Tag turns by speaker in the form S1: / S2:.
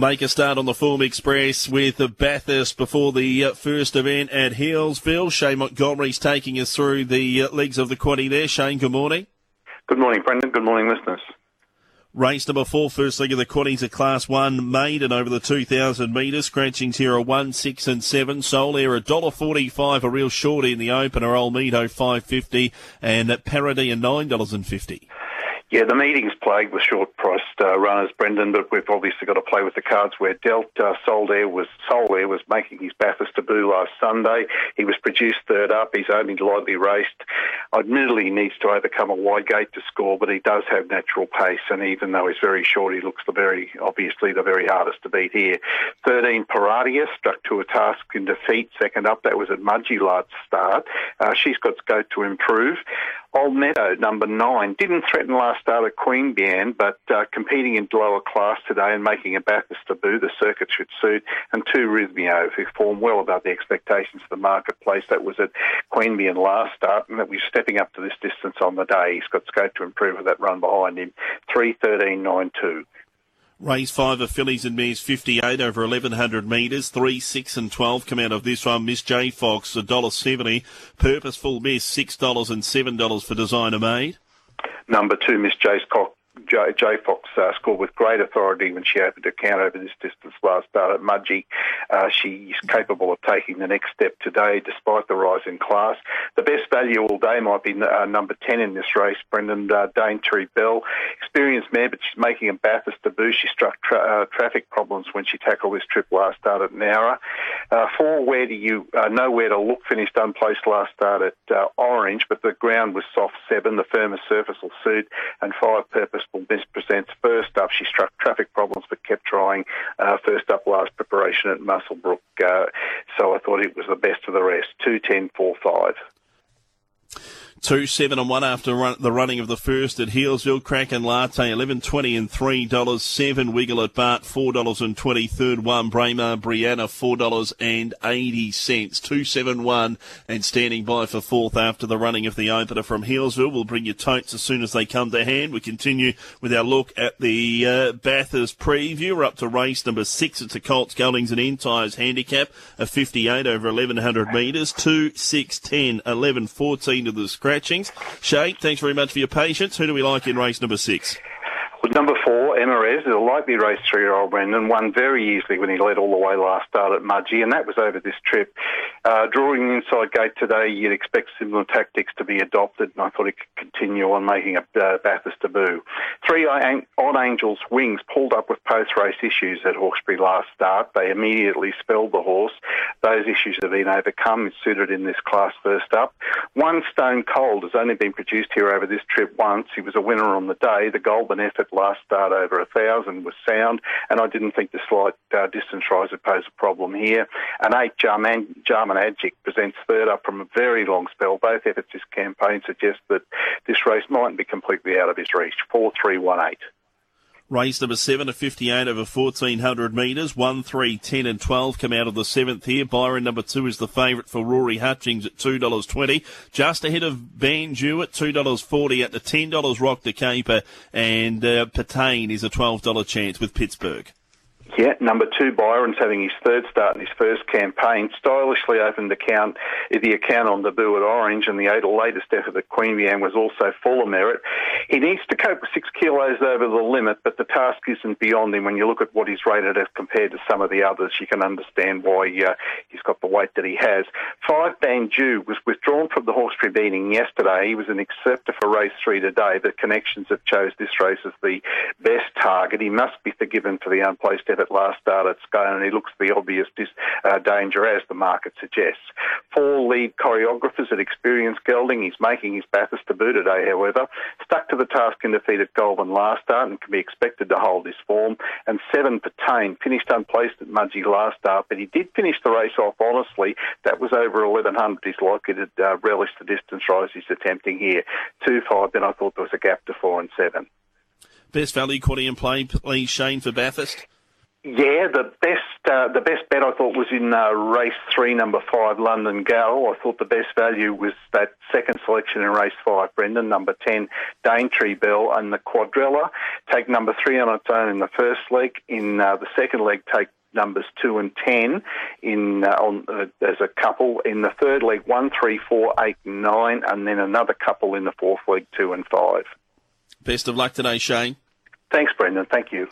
S1: Make a start on the Form Express with the Bathurst before the uh, first event at Healesville. Shane Montgomery's taking us through the uh, legs of the quaddy there. Shane, good morning.
S2: Good morning, Brendan. Good morning, listeners.
S1: Race number four, first leg of the quaddies, a Class 1 maiden over the 2,000 metres. Scratchings here are 1, 6 and 7. Soul Air $1.45, a real shorty in the opener. Olmedo 550 and Paradis $9.50.
S2: Yeah, the meeting's plagued with short-priced uh, runners, Brendan, but we've obviously got to play with the cards where dealt. Uh, Soul Air was Soul Air was making his Bathurst debut last Sunday. He was produced third up. He's only lightly raced. Admittedly, he needs to overcome a wide gate to score, but he does have natural pace, and even though he's very short, he looks the very obviously the very hardest to beat here. 13 Paradia struck to a task in defeat. Second up, that was at Mudgee last start. Uh, she's got scope to improve. Old Meadow, number nine, didn't threaten last start at Queanbeyan, but uh, competing in lower class today and making a Bathurst debut, the circuit should suit. And two Rhythmio, who formed well above the expectations of the marketplace. That was at Queanbeyan last start, and that was stepping up to this distance on the day. He's got scope to improve with that run behind him. Three thirteen nine two.
S1: Race five of fillies and mares 58 over 1100 metres. Three, six and 12 come out of this one. Miss J Fox, $1.70. Purposeful Miss, $6 and $7 for designer made.
S2: Number two, Miss J Fox J, J Fox uh, scored with great authority when she opened her count over this distance last start at Mudgee. Uh, she's capable of taking the next step today despite the rise in class. The best value all day might be uh, number 10 in this race, Brendan uh, Daintree Bell. Experienced mare, but she's making a Bathurst debut. She struck tra- uh, traffic problems when she tackled this trip last start at Nowra. Uh, four, where do you uh, know where to look? Finished unplaced last start at Orange, but the ground was soft seven. The firmest surface will suit, and five Purposeful Miss presents. First up, she struck traffic problems but kept trying. Uh, first up, last preparation at Muswellbrook. Uh, so I thought it was the best of the rest. Two ten four five.
S1: Two, seven and one after run, the running of the first at Healesville. Kraken Latte, eleven twenty and three dollars. Seven Wiggle at Bart, four dollars and twenty. Third one, Braemar Brianna, four dollars and eighty cents. Two, seven, one, and standing by for fourth after the running of the opener from Healesville. We'll bring you totes as soon as they come to hand. We continue with our look at the uh, Bathurst preview. We're up to race number six. It's a Colts Geldings and Entires handicap of fifty-eight over eleven hundred metres. Two, six, ten, eleven, fourteen to the scratch scratchings. Shane, thanks very much for your patience. Who do we like in race number six?
S2: Number four, Emerez, is a lightly raced three-year-old Brendan, won very easily when he led all the way last start at Mudgee, and that was over this trip. Uh, drawing the inside gate today, you'd expect similar tactics to be adopted, and I thought it could continue on making a uh, Bathurst debut. Three Odd Angels Wings pulled up with post-race issues at Hawkesbury last start. They immediately spelled the horse. Those issues have been overcome. It's suited in this class first up. One Stone Cold has only been produced here over this trip once. He was a winner on the day. The Goulburn effort last start over a thousand was sound, and I didn't think the slight uh, distance rise would pose a problem here. An eight Jarman, Jarman Adjic presents third up from a very long spell. Both efforts this campaign suggest that this race mightn't be completely out of his reach. Four three one eight.
S1: Race number seven of 58 over 1400 metres. One, three, 10 and 12 come out of the seventh here. Byron number two is the favourite for Rory Hutchings at $2.20. Just ahead of Banju at $2.40 at the $10 Rock the Caper. And uh, Patain is a $12 chance with Pittsburgh.
S2: Yeah, number two, Byron's having his third start in his first campaign. Stylishly opened account, the account on debut at Orange, and the latest effort at Queanbeyan was also full of merit. He needs to cope with six kilos over the limit, but the task isn't beyond him. When you look at what he's rated as compared to some of the others, you can understand why uh, he's got the weight that he has. Five Banju was withdrawn from the Hawkesbury beating yesterday. He was an acceptor for race three today. The connections have chose this race as the best target. He must be forgiven for the unplaced effort last start at Scone, and he looks the obvious dis, uh, danger as the market suggests. Four lead choreographers at Experience Gelding. He's making his Bathurst debut today, however. Stuck to the task in defeat at Goulburn last start and can be expected to hold his form. And seven, Patain, finished unplaced at Mudgee last start, but he did finish the race off honestly. That was over 1100. He's likely to uh, relish the distance rise he's attempting here. 2-5, then I thought there was a gap to 4 and 7.
S1: Best value, quality and play, please, Shane, for Bathurst.
S2: Yeah, the best uh, the best bet I thought was in uh, race three, number five, London Gal. I thought the best value was that second selection in race five, Brendan, number ten, Daintree Bell, and the Quadrella. Take number three on its own in the first leg. In uh, the second leg, take numbers two and ten in uh, on uh, as a couple. In the third leg, one, three, four, eight, nine, and then another couple in the fourth leg, two and five.
S1: Best of luck today, Shane.
S2: Thanks, Brendan. Thank you.